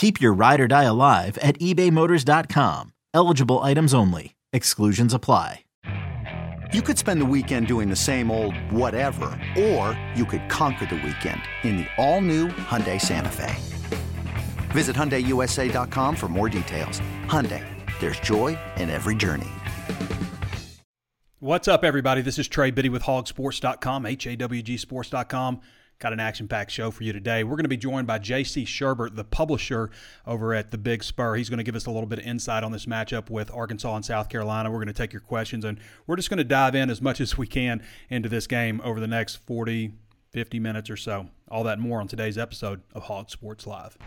Keep your ride or die alive at ebaymotors.com. Eligible items only. Exclusions apply. You could spend the weekend doing the same old whatever, or you could conquer the weekend in the all-new Hyundai Santa Fe. Visit HyundaiUSA.com for more details. Hyundai, there's joy in every journey. What's up, everybody? This is Trey Biddy with hawgsports.com, H-A-W-G sports.com. Got an action packed show for you today. We're going to be joined by JC Shurburtt, the publisher over at the Big Spur. He's going to give us a little bit of insight on this matchup with Arkansas and South Carolina. We're going to take your questions and we're just going to dive in as much as we can into this game over the next 40, 50 minutes or so. All that more on today's episode of Hog Sports Live.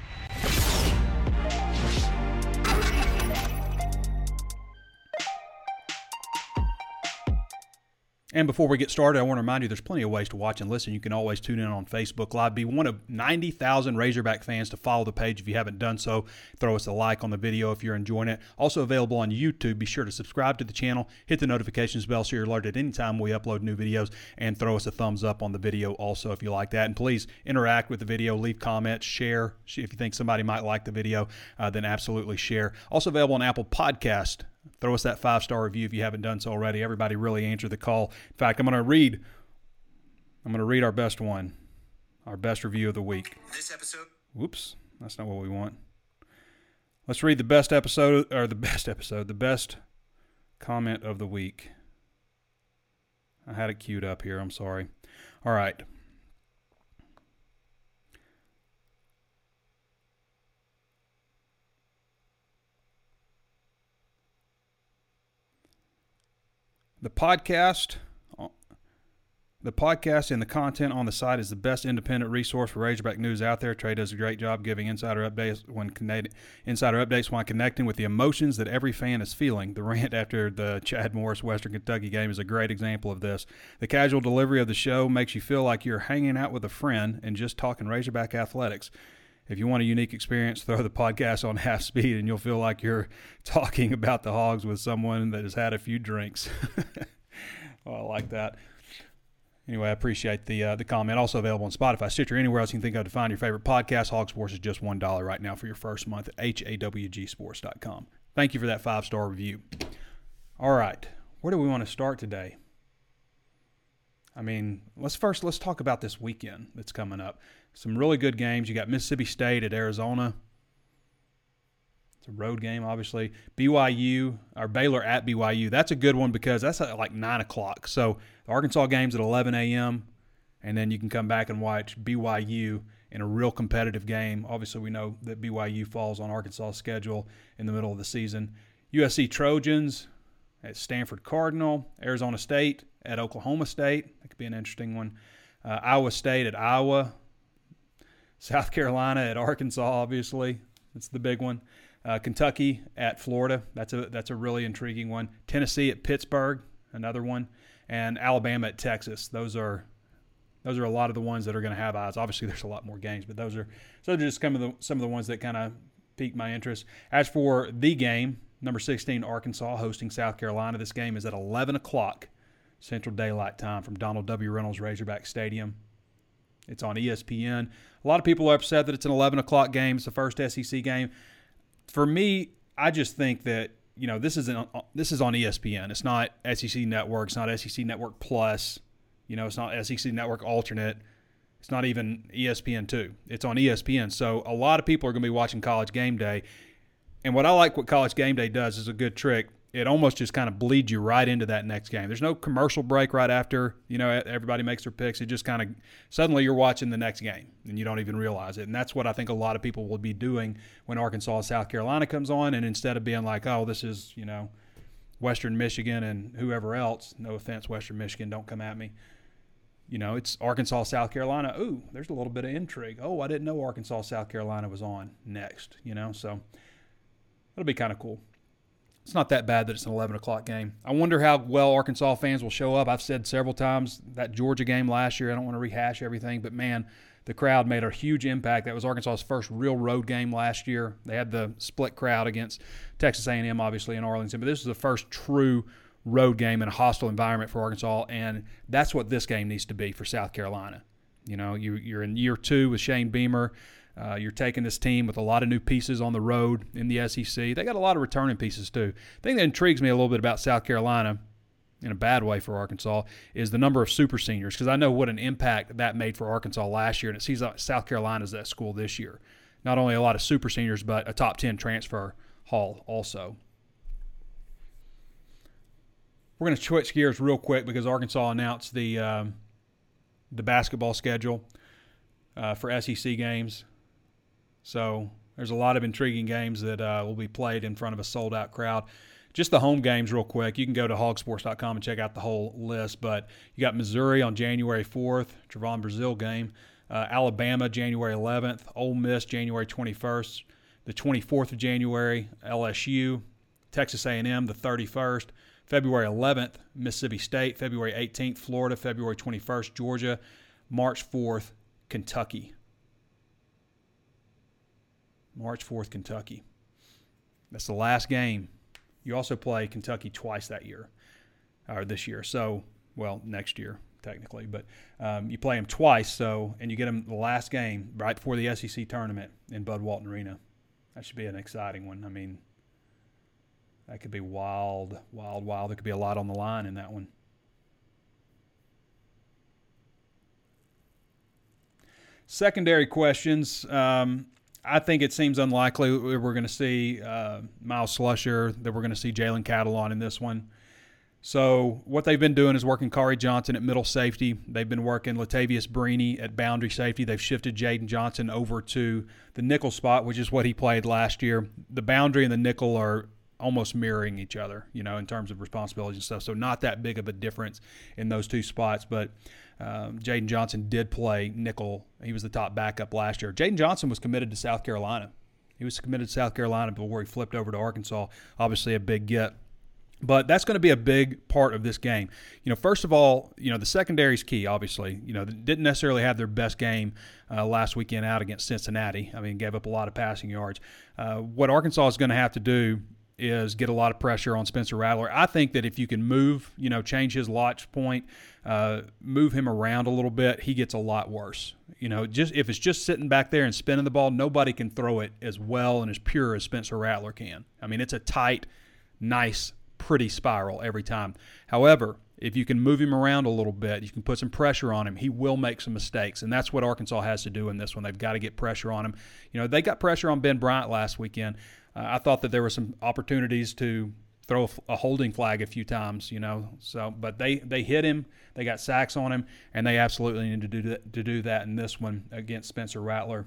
And before we get started, I want to remind you there's plenty of ways to watch and listen. You can always tune in on Facebook Live. Be one of 90,000 Razorback fans to follow the page if you haven't done so. Throw us a like on the video if you're enjoying it. Also available on YouTube. Be sure to subscribe to the channel, hit the notifications bell so you're alerted anytime we upload new videos, and throw us a thumbs up on the video also if you like that. And please interact with the video, leave comments, share. If you think somebody might like the video, uh, then absolutely share. Also available on Apple Podcast throw us that five star review if you haven't done so already. Everybody really answered the call. In fact, I'm going to read. I'm going to read our best one, our best review of the week. This episode. Whoops, that's not what we want. Let's read the best episode, or the best episode, the best comment of the week. I had it queued up here. I'm sorry. All right. The podcast, uh, the podcast and the content on the site is the best independent resource for Razorback news out there. Trey does a great job giving insider updates when insider updates when connecting with the emotions that every fan is feeling. The rant after the Chad Morris Western Kentucky game is a great example of this. The casual delivery of the show makes you feel like you're hanging out with a friend and just talking Razorback athletics. If you want a unique experience, throw the podcast on half speed and you'll feel like you're talking about the hogs with someone that has had a few drinks. oh, I like that. Anyway, I appreciate the uh, the comment. Also available on Spotify, Stitcher, anywhere else you can think of to find your favorite podcast. Hog Sports is just one dollar right now for your first month at hawgsports.com. Thank you for that five star review. All right, where do we want to start today? I mean, let's first let's talk about this weekend that's coming up. Some really good games. You got Mississippi State at Arizona. It's a road game, obviously. BYU or Baylor at BYU. That's a good one because that's at like nine o'clock. So the Arkansas game's at 11 a.m. and then you can come back and watch BYU in a real competitive game. Obviously, we know that BYU falls on Arkansas' schedule in the middle of the season. USC Trojans at Stanford Cardinal, Arizona State at Oklahoma State. That could be an interesting one. Uh, Iowa State at Iowa. South Carolina at Arkansas, obviously. That's the big one. Uh, Kentucky at Florida. That's a that's a really intriguing one. Tennessee at Pittsburgh, another one, and Alabama at Texas. Those are those are a lot of the ones that are going to have eyes. Obviously, there's a lot more games, but those are so just some of the some of the ones that kind of piqued my interest. As for the game, number 16 Arkansas hosting South Carolina. This game is at 11 o'clock Central Daylight Time from Donald W. Reynolds Razorback Stadium. It's on ESPN. A lot of people are upset that it's an 11 o'clock game. It's the first SEC game. For me, I just think that you know this is an, this is on ESPN. It's not SEC Network. It's not SEC Network Plus. You know, it's not SEC Network Alternate. It's not even ESPN two. It's on ESPN. So a lot of people are going to be watching College Game Day. And what I like what College Game Day does is a good trick it almost just kind of bleeds you right into that next game. There's no commercial break right after, you know, everybody makes their picks. It just kind of suddenly you're watching the next game and you don't even realize it. And that's what I think a lot of people will be doing when Arkansas South Carolina comes on. And instead of being like, oh, this is, you know, Western Michigan and whoever else, no offense, Western Michigan, don't come at me. You know, it's Arkansas, South Carolina. Ooh, there's a little bit of intrigue. Oh, I didn't know Arkansas, South Carolina was on next, you know, so that'll be kind of cool it's not that bad that it's an 11 o'clock game. I wonder how well Arkansas fans will show up. I've said several times that Georgia game last year. I don't want to rehash everything, but man, the crowd made a huge impact. That was Arkansas's first real road game last year. They had the split crowd against Texas A&M, obviously in Arlington, but this is the first true road game in a hostile environment for Arkansas, and that's what this game needs to be for South Carolina. You know, you, you're in year two with Shane Beamer. Uh, you're taking this team with a lot of new pieces on the road in the SEC. They got a lot of returning pieces too. The thing that intrigues me a little bit about South Carolina, in a bad way for Arkansas, is the number of super seniors because I know what an impact that made for Arkansas last year, and it seems like South Carolina's that school this year. Not only a lot of super seniors, but a top 10 transfer haul also. We're going to switch gears real quick because Arkansas announced the um, the basketball schedule uh, for SEC games. So there's a lot of intriguing games that uh, will be played in front of a sold out crowd. Just the home games, real quick. You can go to hawgsports.com and check out the whole list. But you got Missouri on January 4th, Trevon Brazile game. Uh, Alabama, January 11th. Ole Miss, January 21st. The 24th of January, LSU. Texas A&M, the 31st. February 11th, Mississippi State. February 18th, Florida. February 21st, Georgia. March 4th, Kentucky. March 4th, Kentucky. That's the last game. You also play Kentucky twice that year, or this year. So, well, next year technically, but um, you play them twice. So, and you get them the last game right before the SEC tournament in Bud Walton Arena. That should be an exciting one. I mean, that could be wild, wild, wild. There could be a lot on the line in that one. Secondary questions. Um, I think it seems unlikely we're going to see uh, Myles Slusher, that we're going to see Jalen Catalon in this one. So what they've been doing is working Kari Johnson at middle safety. They've been working Latavious Brini at boundary safety. They've shifted Jaden Johnson over to the nickel spot, which is what he played last year. The boundary and the nickel are almost mirroring each other, you know, in terms of responsibilities and stuff. So not that big of a difference in those two spots. But um, Jaden Johnson did play nickel. He was the top backup last year. Jaden Johnson was committed to South Carolina. He was committed to South Carolina before he flipped over to Arkansas. Obviously, a big get. But that's going to be a big part of this game. You know, first of all, you know the secondary is key. Obviously, you know didn't necessarily have their best game uh, last weekend out against Cincinnati. I mean, gave up a lot of passing yards. Uh, what Arkansas is going to have to do is get a lot of pressure on Spencer Rattler. I think that if you can move, you know, change his launch point, uh, move him around a little bit, he gets a lot worse. You know, just if it's just sitting back there and spinning the ball, nobody can throw it as well and as pure as Spencer Rattler can. I mean, it's a tight, nice, pretty spiral every time. However, if you can move him around a little bit, you can put some pressure on him, he will make some mistakes. And that's what Arkansas has to do in this one. They've got to get pressure on him. You know, they got pressure on Ben Bryant last weekend. Uh, I thought that there were some opportunities to throw a, holding flag a few times, you know. So, but they they hit him, they got sacks on him, and they absolutely need to do that, to do that in this one against Spencer Rattler.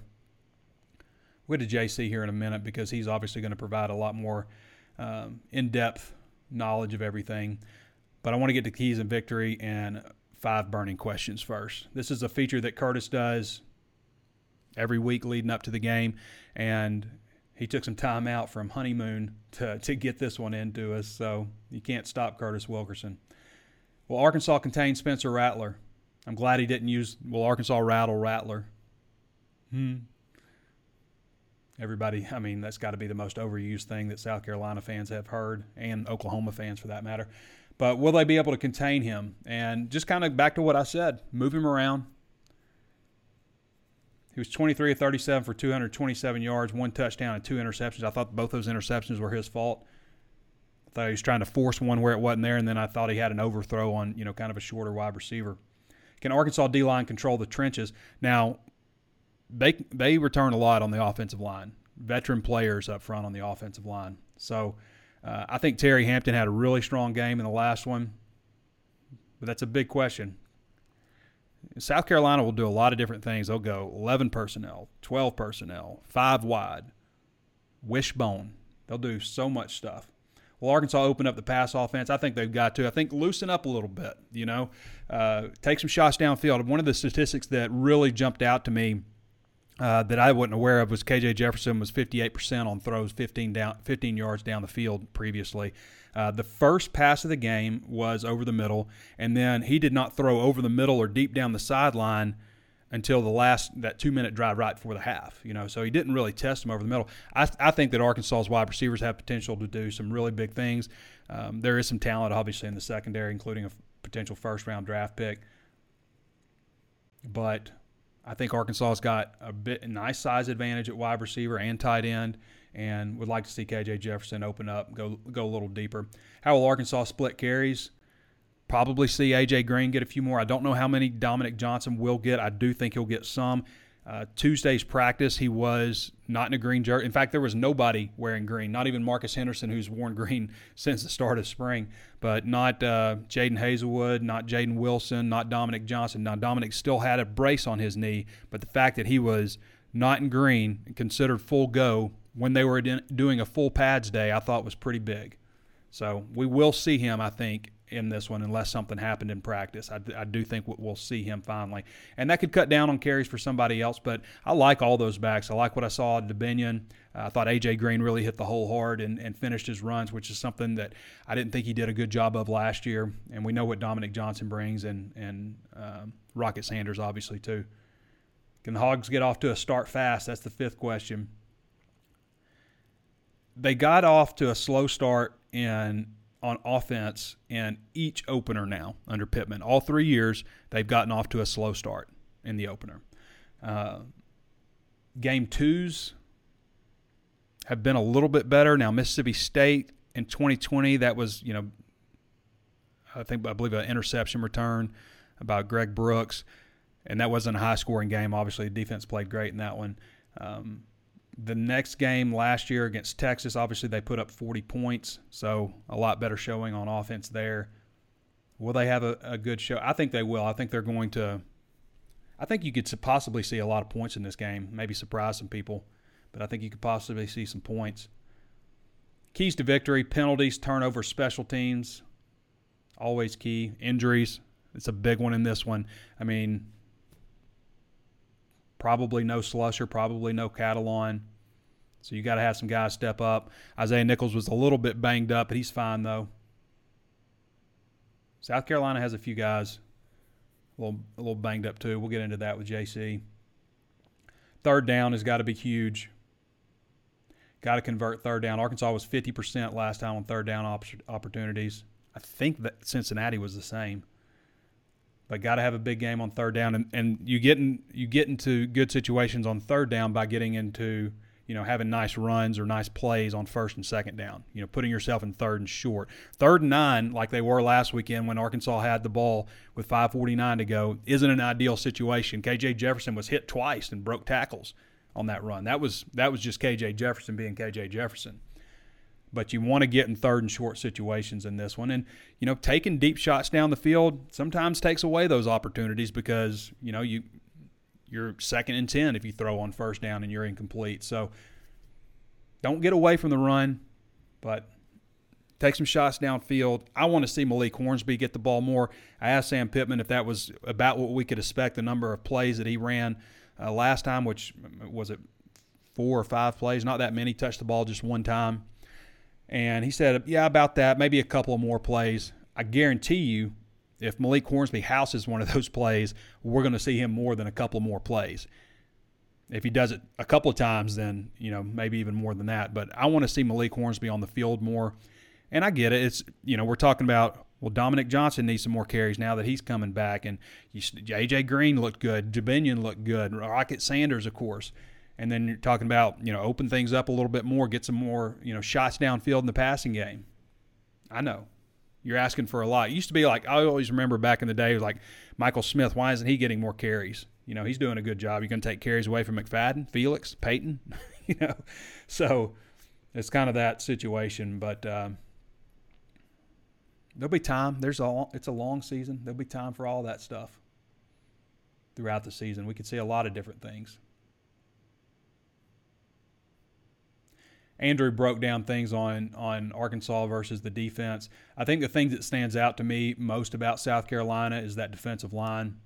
We'll get to JC here in a minute because he's obviously going to provide a lot more um, in-depth knowledge of everything. But I want to get to keys and victory and five burning questions first. This is a feature that Curtis does every week leading up to the game, and he took some time out from honeymoon to, to get this one into us, so you can't stop Curtis Wilkerson. Well, Arkansas contained Spencer Rattler. I'm glad he didn't use, well, Arkansas Rattle Rattler. Hmm. Everybody, I mean, that's got to be the most overused thing that South Carolina fans have heard, and Oklahoma fans for that matter. But will they be able to contain him? And just kind of back to what I said move him around, he was 23 of 37 for 227 yards, one touchdown, and two interceptions. I thought both those interceptions were his fault. I thought he was trying to force one where it wasn't there, and then I thought he had an overthrow on, you know, kind of a shorter wide receiver. Can Arkansas D line control the trenches? Now, they they return a lot on the offensive line. Veteran players up front on the offensive line. So Uh, I think Terry Hampton had a really strong game in the last one, but that's a big question. South Carolina will do a lot of different things. They'll go 11 personnel, 12 personnel, five wide, wishbone. They'll do so much stuff. Well, Arkansas opened up the pass offense. I think they've got to. I think loosen up a little bit. You know, uh, take some shots downfield. One of the statistics that really jumped out to me uh, that I wasn't aware of was KJ Jefferson was 58% on throws 15 down 15 yards down the field previously. Uh, the first pass of the game was over the middle, and then he did not throw over the middle or deep down the sideline until the last that two minute drive right before the half. You know, so he didn't really test him over the middle. I, I think that Arkansas's wide receivers have potential to do some really big things. Um, there is some talent, obviously, in the secondary, including a potential first round draft pick. But I think Arkansas's got a bit a nice size advantage at wide receiver and tight end, and would like to see KJ Jefferson open up, go go a little deeper. How will Arkansas split carries? Probably see AJ Green get a few more. I don't know how many Dominique Johnson will get. I do think he'll get some. Uh, Tuesday's practice, he was not in a green jersey. In fact, there was nobody wearing green, not even Marcus Henderson, who's worn green since the start of spring, but not uh, Jadon Haselwood, not Jaden Wilson, not Dominique Johnson. Now, Dominique still had a brace on his knee, but the fact that he was not in green, considered full go when they were doing a full pads day, I thought was pretty big. So we will see him, I think, in this one unless something happened in practice. I, I, do think we'll see him finally. And that could cut down on carries for somebody else, but I like all those backs. I like what I saw at Dubinion. Uh, I thought A.J. Green really hit the hole hard and, and finished his runs, which is something that I didn't think he did a good job of last year. And we know what Dominique Johnson brings and, and um, Rocket Sanders, obviously, too. Can the Hogs get off to a start fast? That's the fifth question. They got off to a slow start in on offense in each opener now under Pittman. All three years, they've gotten off to a slow start in the opener. Uh, game twos have been a little bit better. Now, Mississippi State in 2020, that was, you know, I think, I believe an interception return about Greg Brooks, and that wasn't a high scoring game. Obviously, the defense played great in that one. Um, the next game last year against Texas, obviously they put up 40 points, so a lot better showing on offense there. Will they have a, a good show? I think they will. I think they're going to. I think you could possibly see a lot of points in this game, maybe surprise some people, but I think you could possibly see some points. Keys to victory penalties, turnover, special teams, always key. Injuries, it's a big one in this one. I mean, Probably no Slusher, probably no Catalon. So you got to have some guys step up. Isaiah Nichols was a little bit banged up, but he's fine though. South Carolina has a few guys a little a little banged up too. We'll get into that with JC. Third down has got to be huge. Got to convert third down. Arkansas was 50% last time on third down opportunities. I think that Cincinnati was the same but got to have a big game on third down. And, and you get in, you get into good situations on third down by getting into you know having nice runs or nice plays on first and second down. You know, putting yourself in third and short. Third and nine, like they were last weekend when Arkansas had the ball with 5:49 to go, isn't an ideal situation. KJ Jefferson was hit twice and broke tackles on that run. That was that was just KJ Jefferson being KJ Jefferson but you want to get in third and short situations in this one. And, you know, taking deep shots down the field sometimes takes away those opportunities because, you know, you you're second and 10 if you throw on first down and you're incomplete. So don't get away from the run, but take some shots downfield. I want to see Malik Hornsby get the ball more. I asked Sam Pittman if that was about what we could expect, the number of plays that he ran uh, last time, which was it four or five plays, not that many, touched the ball just one time. And he said, Yeah, about that, maybe a couple of more plays. I guarantee you, if Malik Hornsby houses one of those plays, we're going to see him more than a couple more plays. If he does it a couple of times, then, you know, maybe even more than that. But I want to see Malik Hornsby on the field more. And I get it. It's, you know, we're talking about, well, Dominique Johnson needs some more carries now that he's coming back. And you, A.J. Green looked good. Dubinion looked good. Rocket Sanders, of course and then you're talking about you know open things up a little bit more, get some more you know shots downfield in the passing game. I know you're asking for a lot. It used to be like I always remember back in the day, was like Michael Smith. Why isn't he getting more carries? You know, he's doing a good job. You're going to take carries away from McFadden, Felix, Peyton. you know, so it's kind of that situation. But uh, there'll be time. There's a it's a long season. There'll be time for all that stuff throughout the season. We could see a lot of different things. Andrew broke down things on on Arkansas versus the defense. I think the thing that stands out to me most about South Carolina is that defensive line.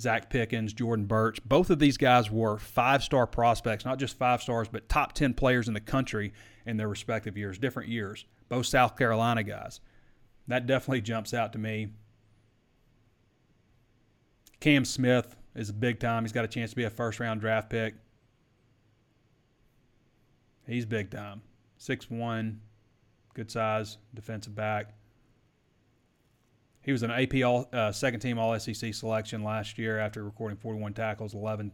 Zacch Pickens, Jordan Burch, both of these guys were five-star prospects, not just five stars, but top 10 players in the country in their respective years, different years. Both South Carolina guys. That definitely jumps out to me. Cam Smith is a big time. He's got a chance to be a first-round draft pick. He's big time. Six one, good size, defensive back. He was an AP all, uh, second team All SEC selection last year after recording 41 tackles, 11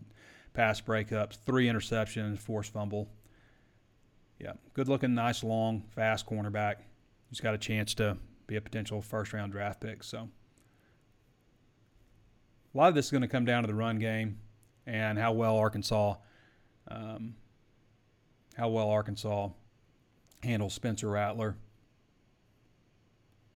pass breakups, three interceptions, forced fumble. Yeah, good looking, nice, long, fast cornerback. He's got a chance to be a potential first round draft pick. So a lot of this is going to come down to the run game and how well Arkansas um, how well Arkansas handles Spencer Rattler.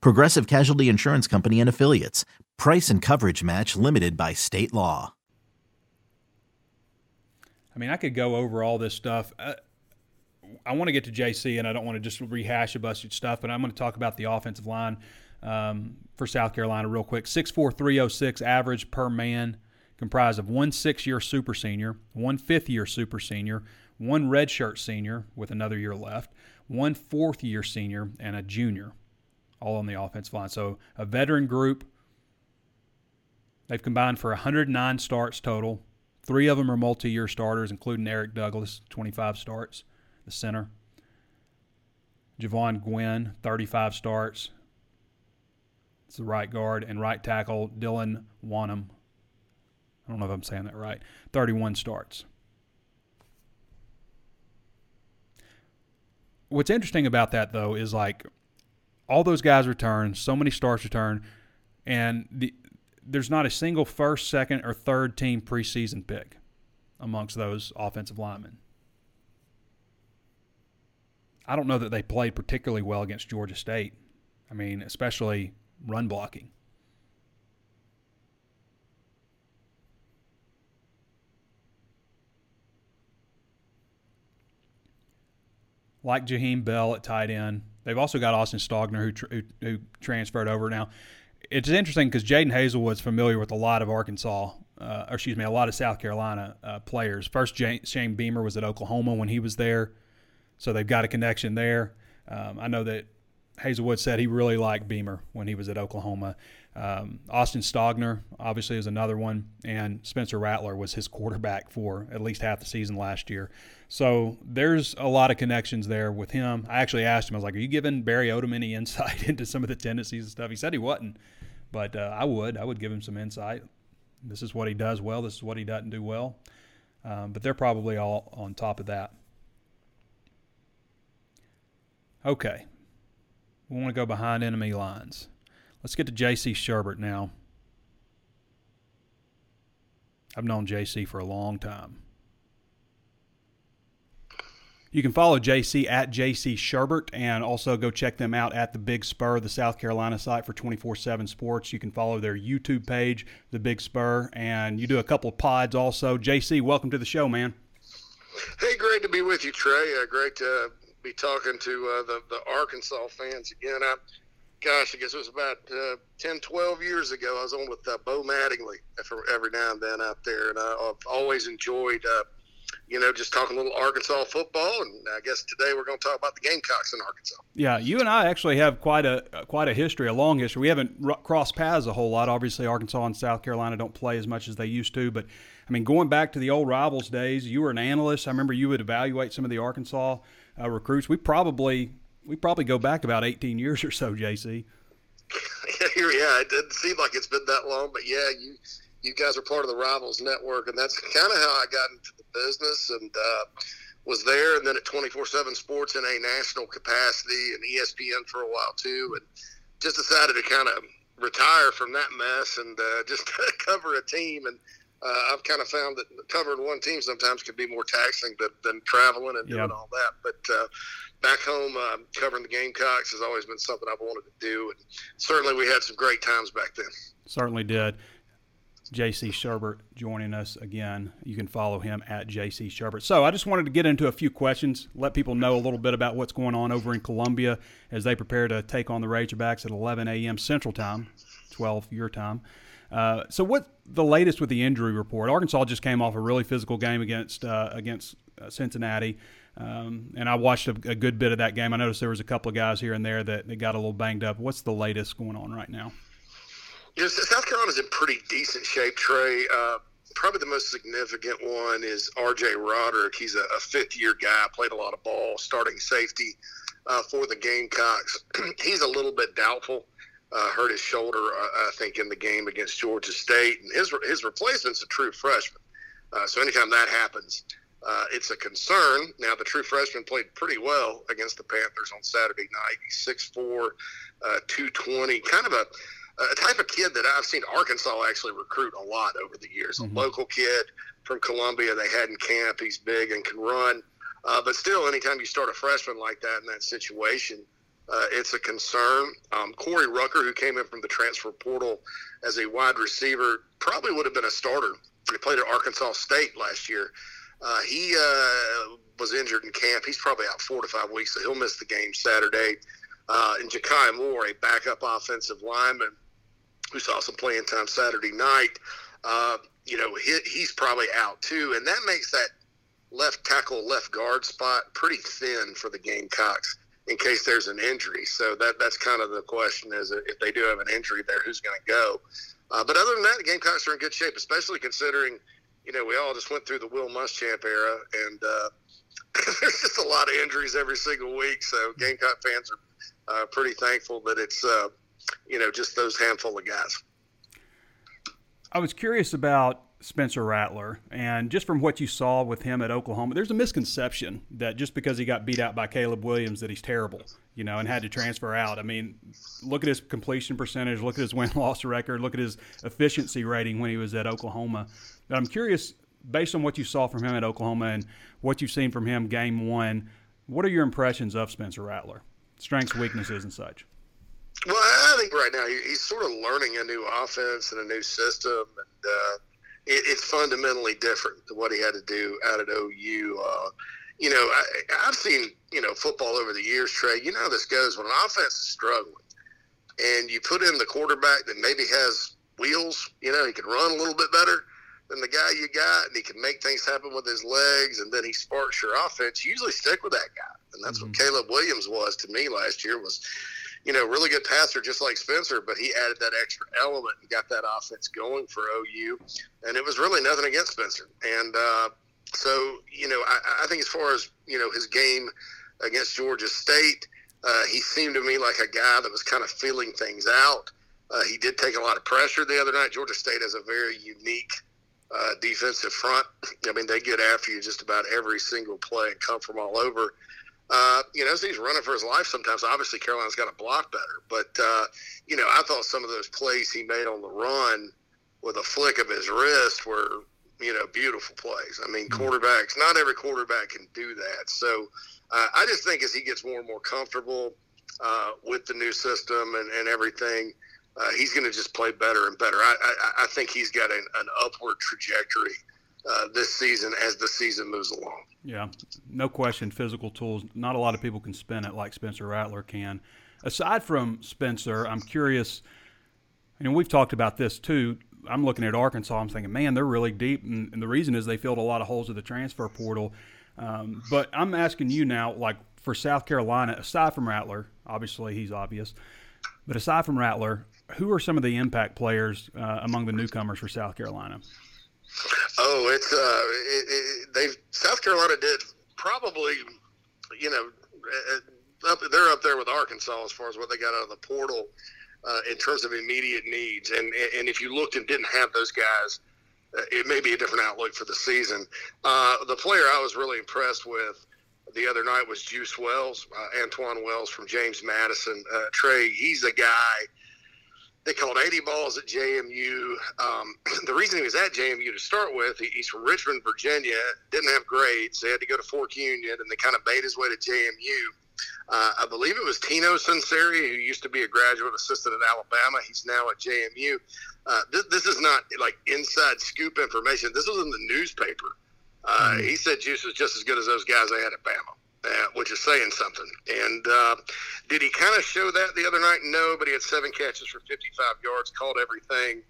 Progressive Casualty Insurance Company and Affiliates. Price and coverage match limited by state law. I mean, I could go over all this stuff. Uh, I want to get to JC, and I don't want to just rehash a bunch of stuff, but I'm going to talk about the offensive line um, for South Carolina real quick. 6'4", average per man, comprised of one six-year super senior, one fifth-year super senior, one redshirt senior with another year left, one fourth year senior, and a junior, all on the offensive line. So a veteran group. They've combined for 109 starts total. Three of them are multi year starters, including Eric Douglas, 25 starts, the center. Jovaughn Gwyn, 35 starts. It's the right guard. And right tackle, Dylan Wonnum. I don't know if I'm saying that right. 31 starts. what's interesting about that though is like all those guys return, so many stars return, and the, there's not a single first, second, or third team preseason pick amongst those offensive linemen. I don't know that they played particularly well against Georgia State. I mean, especially run blocking. like Jaheim Bell at tight end. They've also got Austin Stogner who, who, who transferred over. Now, it's interesting because Jadon Haselwood's familiar with a lot of Arkansas, uh, or excuse me, a lot of South Carolina uh, players. First, Shane Beamer was at Oklahoma when he was there, so they've got a connection there. Um, I know that Hazelwood said he really liked Beamer when he was at Oklahoma. Um, Austin Stogner, obviously, is another one, and Spencer Rattler was his quarterback for at least half the season last year. So there's a lot of connections there with him. I actually asked him, I was like, "Are you giving Barry Odom any insight into some of the tendencies and stuff?" He said he wasn't, but uh, I would. I would give him some insight. This is what he does well. This is what he doesn't do well. Um, but they're probably all on top of that. Okay, we want to go behind enemy lines. Let's get to J.C. Shurburtt now. I've known JC for a long time. You can follow JC at JC Shurburtt and also go check them out at the Big Spur, the South Carolina site for 24 7 sports. You can follow their YouTube page, The Big Spur, and you do a couple of pods also. JC, welcome to the show, man. Hey, great to be with you, Trey. Uh, great to be talking to uh, the the Arkansas fans again. I, gosh, I guess it was about uh, 10, 12 years ago. I was on with uh, Bo Mattingly every now and then out there, and I, have always enjoyed, uh, you know, just talking a little Arkansas football. And I guess today we're going to talk about the Gamecocks in Arkansas. Yeah, you and I actually have quite a quite a history, a long history. We haven't r- crossed paths a whole lot. Obviously, Arkansas and South Carolina don't play as much as they used to, but I mean, going back to the old rivals days, you were an analyst. I remember you would evaluate some of the Arkansas uh, recruits. We probably we probably go back about 18 years or so, JC. yeah, it didn't seem like it's been that long, but yeah, you you guys are part of the Rivals Network, and that's kind of how I got into the business and uh, was there, and then at 24/7 Sports in a national capacity and ESPN for a while too, and just decided to kind of retire from that mess and uh, just cover a team and uh, I've kind of found that covering one team sometimes can be more taxing than, than traveling and doing all that. But uh, back home, uh, covering the Gamecocks has always been something I've wanted to do, and certainly we had some great times back then. Certainly did. JC Shurburtt joining us again. You can follow him at JC Shurburtt. So I just wanted to get into a few questions, let people know a little bit about what's going on over in Columbia as they prepare to take on the Razorbacks at 11 a.m. Central Time, 12 your time. Uh, so what the latest with the injury report? Arkansas just came off a really physical game against uh, against uh, Cincinnati, um, and I watched a, a, good bit of that game. I noticed there was a couple of guys here and there that, that got a little banged up. What's the latest going on right now? Yes, South Carolina's in pretty decent shape, Trey. Uh, probably the most significant one is R.J. Roderick. He's a, a fifth-year guy, played a lot of ball, starting safety uh, for the Gamecocks. He's a little bit doubtful uh, hurt his shoulder, uh, I think, in the game against Georgia State. And his his replacement's a true freshman. Uh, so anytime that happens, uh, it's a concern. Now the true freshman played pretty well against the Panthers on Saturday night. He's 6'4", uh, 220, kind of a a type of kid that I've seen Arkansas actually recruit a lot over the years. Mm-hmm. A local kid from Columbia they had in camp. He's big and can run. Uh, but still, anytime you start a freshman like that in that situation, uh, it's a concern. Um, Corey Rucker, who came in from the transfer portal as a wide receiver, probably would have been a starter. He played at Arkansas State last year. Uh, he uh, was injured in camp. He's probably out four to five weeks, so he'll miss the game Saturday. Uh, and Jakai Moore, a backup offensive lineman who saw some playing time Saturday night, uh, you know, he, he's probably out too. And that makes that left tackle, left guard spot pretty thin for the Gamecocks in case there's an injury. So that that's kind of the question: is if they do have an injury there, who's going to go? Uh, but other than that, the Gamecocks are in good shape, especially considering you know we all just went through the Will Muschamp era, and uh, there's just a lot of injuries every single week. So Gamecock fans are uh, pretty thankful that it's uh, you know just those handful of guys. I was curious about Spencer Rattler. And just from what you saw with him at Oklahoma, there's a misconception that just because he got beat out by Caleb Williams that he's terrible, you know, and had to transfer out. I mean, look at his completion percentage, look at his win loss record, look at his efficiency rating when he was at Oklahoma. I'm curious, based on what you saw from him at Oklahoma and what you've seen from him game one, what are your impressions of Spencer Rattler? Strengths, weaknesses, and such. Well, I think right now he's sort of learning a new offense and a new system, and uh, it, it's fundamentally different than what he had to do out at OU. Uh, you know, I, I've seen you know football over the years, Trey. You know how this goes when an offense is struggling, and you put in the quarterback that maybe has wheels. You know, he can run a little bit better than the guy you got, and he can make things happen with his legs, and then he sparks your offense. You usually stick with that guy, and that's mm-hmm. what Caleb Williams was to me last year. Was you know, really good passer just like Spencer, but he added that extra element and got that offense going for OU. And it was really nothing against Spencer. And uh, so, you know, I, I think as far as, you know, his game against Georgia State, uh, he seemed to me like a guy that was kind of feeling things out. Uh, he did take a lot of pressure the other night. Georgia State has a very unique uh, defensive front. I mean, they get after you just about every single play and come from all over. Uh, you know, as he's running for his life sometimes, obviously Carolina's got to block better. But, uh, you know, I thought some of those plays he made on the run with a flick of his wrist were, you know, beautiful plays. I mean, mm-hmm. quarterbacks, not every quarterback can do that. So uh, I just think as he gets more and more comfortable uh, with the new system and, and everything, uh, he's going to just play better and better. I, I, I think he's got an, an upward trajectory uh, this season as the season moves along. Yeah, no question. Physical tools. Not a lot of people can spin it like Spencer Rattler can. Aside from Spencer, I'm curious. And we've talked about this too. I'm looking at Arkansas. I'm thinking, man, they're really deep, and, and the reason is they filled a lot of holes at the transfer portal. Um, but I'm asking you now, like for South Carolina, aside from Rattler, obviously he's obvious, but aside from Rattler, who are some of the impact players uh, among the newcomers for South Carolina? Oh, it's uh, it, it, they South Carolina did probably, you know, uh, up, they're up there with Arkansas as far as what they got out of the portal uh, in terms of immediate needs. And and if you looked and didn't have those guys, uh, it may be a different outlook for the season. Uh, the player I was really impressed with the other night was Juice Wells, uh, Antwane Wells from James Madison. Uh, Trey, he's a guy they called 80 balls at JMU. Um, the reason he was at JMU to start with, he's from Richmond, Virginia, didn't have grades. They had to go to Fork Union, and they kind of made his way to JMU. Uh, I believe it was Tino Sunseri, who used to be a graduate assistant at Alabama. He's now at JMU. Uh, this, this, is not like inside scoop information. This was in the newspaper. Uh, mm-hmm. He said Juice was just as good as those guys they had at Bama uh, which is saying something. And uh, did he kind of show that the other night? No, but he had seven catches for 55 yards, caught everything.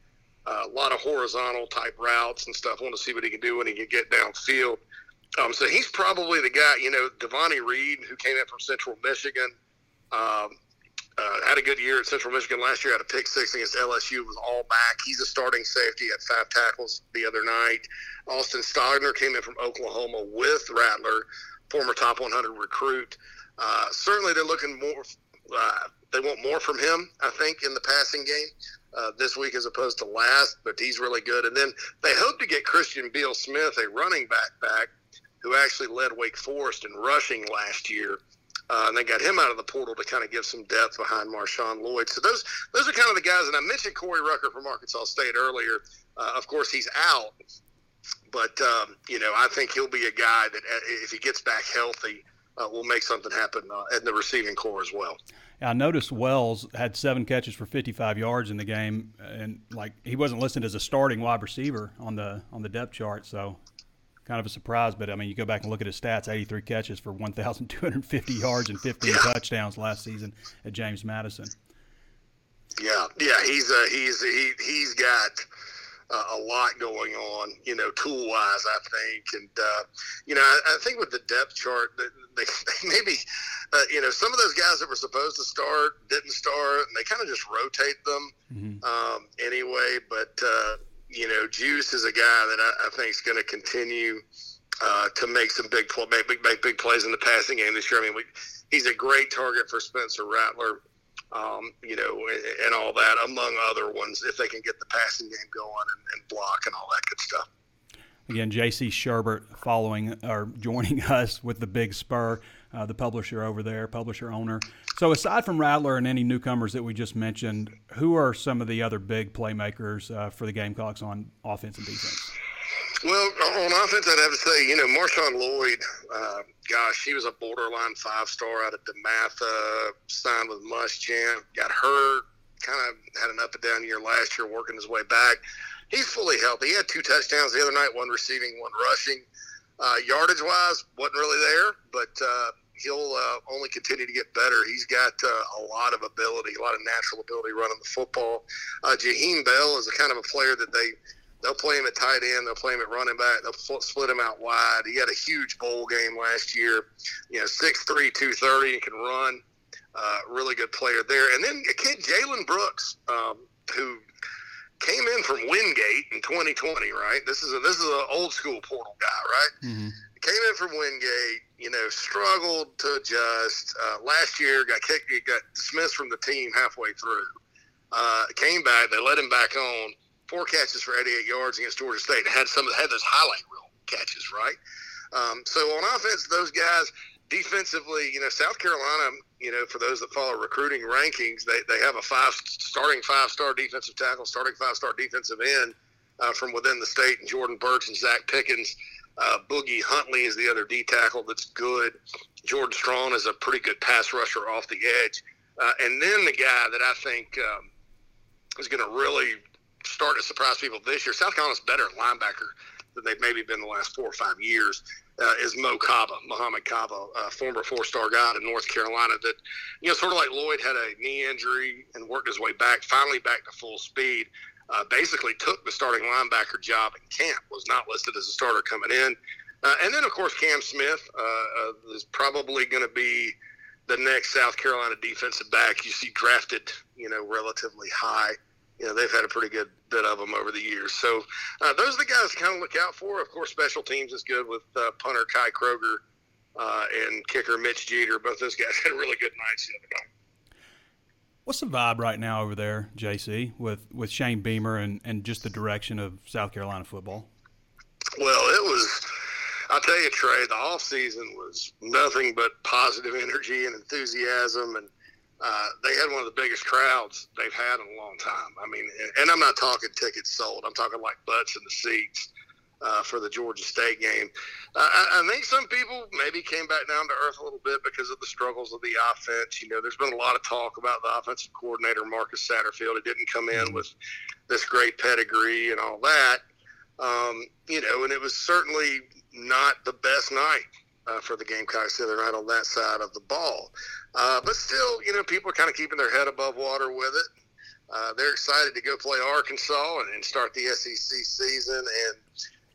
Uh, a lot of horizontal type routes and stuff. Want to see what he can do when he can get downfield. Um, so he's probably the guy, you know, Devonni Reed, who came in from Central Michigan, um, uh, had a good year at Central Michigan last year. Had a pick six against LSU. Was all back. He's a starting safety. Had five tackles the other night. Austin Stogner came in from Oklahoma with Rattler former top 100 recruit. Uh, certainly, they're looking more. Uh, they want more from him, I think, in the passing game uh, this week as opposed to last. But he's really good. And then they hope to get Christian Beal Smith, a running back, back who actually led Wake Forest in rushing last year. Uh, and they got him out of the portal to kind of give some depth behind Marshawn Lloyd. So those those are kind of the guys. And I mentioned Corey Rucker from Arkansas State earlier. Uh, of course, he's out, but um, you know, I think he'll be a guy that uh, if he gets back healthy, uh, will make something happen uh, in the receiving core as well. I noticed Wells had seven catches for 55 yards in the game, and like he wasn't listed as a starting wide receiver on the on the depth chart, so kind of a surprise. But I mean, you go back and look at his stats: 83 catches for 1,250 yards and 15 yeah. touchdowns last season at James Madison. Yeah, yeah, he's uh, he's he, he's got uh, a lot going on, you know, tool wise, I think. And, uh, you know, I, I, think with the depth chart, they, they, they maybe, uh, you know, some of those guys that were supposed to start didn't start, and they kind of just rotate them mm-hmm. um, anyway. But, uh, you know, Juice is a guy that I, I think is going to continue. Uh, to make some big, make, make, make big plays in the passing game this year. I mean, we, he's a great target for Spencer Rattler um, you know, and, all that, among other ones, if they can get the passing game going and, and block and all that good stuff. Again, J.C. Shurburtt following or joining us with the Big Spur, uh, the publisher over there, publisher owner. So, aside from Rattler and any newcomers that we just mentioned, who are some of the other big playmakers uh, for the Gamecocks on offense and defense? Well, on offense, I'd have to say, you know, Marshawn Lloyd, uh, gosh, he was a borderline five star out of DeMatha, signed with Muschamp, got hurt, kind of had an up and down year last year, working his way back. He's fully healthy. He had two touchdowns the other night, one receiving, one rushing. Uh, yardage wise, wasn't really there, but uh, he'll uh, only continue to get better. He's got uh, a lot of ability, a lot of natural ability running the football. Uh, Jaheim Bell is a kind of a player that they They'll play him at tight end. They'll play him at running back. They'll split him out wide. He had a huge bowl game last year. You know, 6'3", 230 and can run. Uh, really good player there. And then a kid, Jalen Brooks, um, who came in from Wingate in 2020. Right, this is a this is an old school portal guy. Right, mm-hmm. came in from Wingate. You know, struggled to adjust. Uh, last year, got kicked, got dismissed from the team halfway through. Uh, came back. They let him back on four catches for 88 yards against Georgia State. Had some had those highlight reel catches, right? Um, so on offense, those guys defensively, you know, South Carolina, you know, for those that follow recruiting rankings, they, they have a five starting five star defensive tackle, starting five star defensive end uh, from within the state, and Jordan Burch and Zacch Pickens. Uh, Boogie Huntley is the other D tackle that's good. Jordan Strong is a pretty good pass rusher off the edge. Uh, and then the guy that I think um, is going to really starting to surprise people this year. South Carolina's better at linebacker than they've maybe been the last four or five years uh, is Mo Kaba, Mohamed Kaba, former four-star guy in North Carolina that, you know, sort of like Lloyd had a knee injury and worked his way back, finally back to full speed. Uh, basically took the starting linebacker job in camp, was not listed as a starter coming in. Uh, and then, of course, Cam Smith uh, uh, is probably going to be the next South Carolina defensive back. You see drafted, you know, relatively high. You know, they've had a pretty good bit of them over the years. So uh, those are the guys to kind of look out for. Of course, special teams is good with uh, punter Kai Kroeger uh, and kicker Mitch Jeter. Both those guys had really good nights the other night. What's the vibe right now over there, JC, with, with Shane Beamer and, and just the direction of South Carolina football? Well, it was I'll tell you, Trey, the off season was nothing but positive energy and enthusiasm, and uh, they had one of the biggest crowds they've had in a long time. I mean, and I'm not talking tickets sold; I'm talking like butts in the seats uh, for the Georgia State game. Uh, I, I think some people maybe came back down to earth a little bit because of the struggles of the offense. You know, there's been a lot of talk about the offensive coordinator Marcus Satterfield. He didn't come in mm-hmm. with this great pedigree and all that. Um, you know, and it was certainly not the best night uh, for the Gamecocks the other night on that side of the ball. Uh, but still, you know, people are kind of keeping their head above water with it. Uh, they're excited to go play Arkansas and, and start the SEC season. And,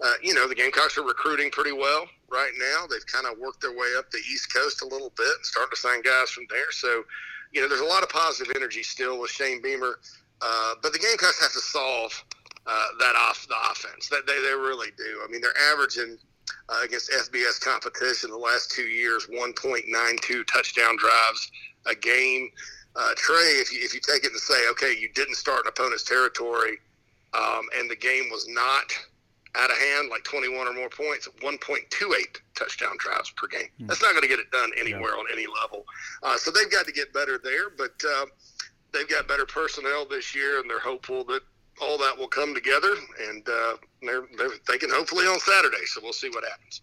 uh, you know, the Gamecocks are recruiting pretty well right now. They've kind of worked their way up the East Coast a little bit and starting to sign guys from there. So, you know, there's a lot of positive energy still with Shane Beamer. Uh, but the Gamecocks have to solve uh, that off the offense. That they, they really do. I mean, they're averaging – uh, against FBS competition the last two years, 1.92 touchdown drives a game. Uh, Trey, if you, if you take it and say, okay, you didn't start an opponent's territory um, and the game was not out of hand, like 21 or more points, 1.28 touchdown drives per game. Mm. That's not going to get it done anywhere yeah. on any level. Uh, so they've got to get better there, but uh, they've got better personnel this year, and they're hopeful that all that will come together, and uh, they're, they're thinking hopefully on Saturday. So we'll see what happens.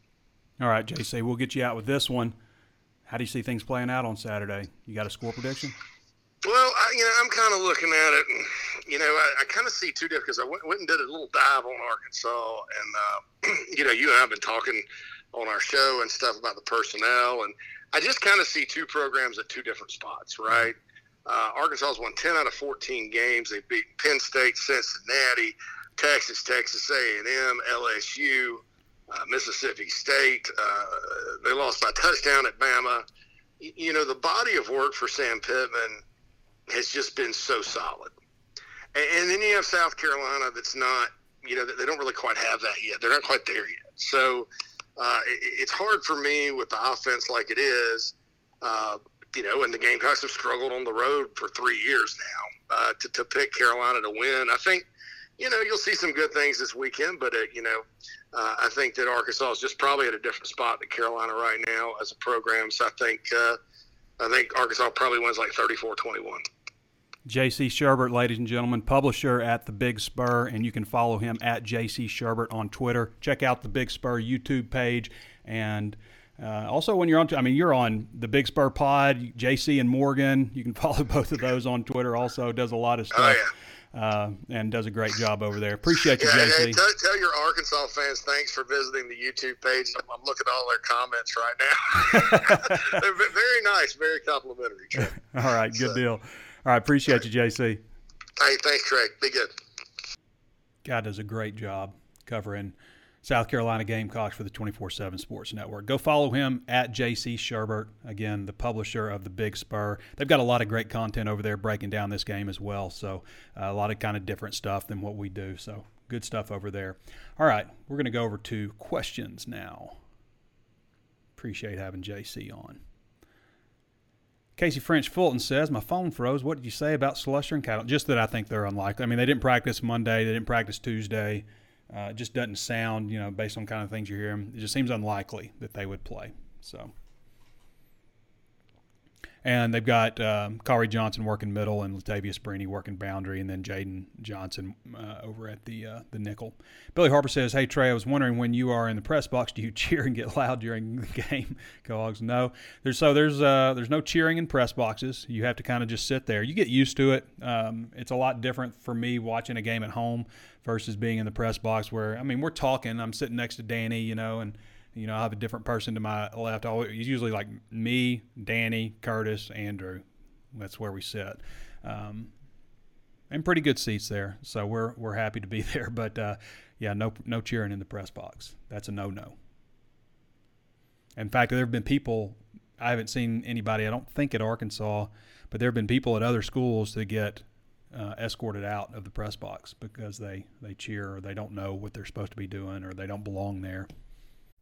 All right, JC, we'll get you out with this one. How do you see things playing out on Saturday? You got a score prediction? Well, I, you know, I'm kind of looking at it, and you know, I, I kind of see two different because I went, went, and did a little dive on Arkansas, and uh, you know, you and I have been talking on our show and stuff about the personnel, and I just kind of see two programs at two different spots, right? Mm-hmm uh, Arkansas's won 10 out of 14 games. They've Penn State, Cincinnati, Texas, Texas A&M, LSU, uh, Mississippi State. Uh, they lost by touchdown at Bama. You know, the body of work for Sam Pittman has just been so solid. And, and then you have South Carolina that's not, you know, they don't really quite have that yet. They're not quite there yet. So uh, it, it's hard for me with the offense like it is. Uh, you know, and the Gamecocks have struggled on the road for three years now uh, to, to pick Carolina to win. I think, you know, you'll see some good things this weekend, but, uh, you know, uh, I think that Arkansas is just probably at a different spot than Carolina right now as a program. So I think, uh, I think Arkansas probably wins like 34 21. JC Shurburtt, ladies and gentlemen, publisher at The Big Spur, and you can follow him at JC Shurburtt on Twitter. Check out The Big Spur YouTube page and uh, also, when you're on, I mean, you're on the Big Spur Pod, JC and Morgan. You can follow both of those on Twitter. Also, does a lot of oh, stuff. Oh, yeah. uh, and does a great job over there. Appreciate you, yeah, JC. Hey, tell, tell, your Arkansas fans thanks for visiting the YouTube page. I'm, I'm looking at all their comments right now. They're very nice, very complimentary. all right, good so, deal. All right, appreciate you, JC. Hey, thanks, Craig. Be good. God does a great job covering – South Carolina Gamecocks for the 24 7 Sports Network. Go follow him at JC Shurburtt, again, the publisher of the Big Spur. They've got a lot of great content over there breaking down this game as well. So, uh, a lot of kind of different stuff than what we do. So, good stuff over there. All right, we're going to go over to questions now. Appreciate having JC on. Casey French Fulton says, My phone froze. What did you say about Slusher and Cattle? Just that I think they're unlikely. I mean, they didn't practice Monday, they didn't practice Tuesday. Uh, it just doesn't sound, you know, based on kind of things you hear, it just seems unlikely that they would play. So, And they've got um, Khari Johnson working middle and Latavious Brini working boundary, and then Jaden Johnson uh, over at the uh, the nickel. Billy Harper says, "Hey Trey, I was wondering when you are in the press box, do you cheer and get loud during the game?" Cogs, no. There's so there's uh, there's no cheering in press boxes. You have to kind of just sit there. You get used to it. Um, it's a lot different for me watching a game at home versus being in the press box, where I mean we're talking. I'm sitting next to Danny, you know, and you know, I have a different person to my left. Always, usually like me, Danny, Curtis, Andrew. That's where we sit. Um, and pretty good seats there, so we're we're happy to be there. But uh, yeah, no no cheering in the press box. That's a no no. In fact, there have been people I haven't seen anybody. I don't think at Arkansas, but there have been people at other schools that get uh, escorted out of the press box because they they cheer or they don't know what they're supposed to be doing or they don't belong there.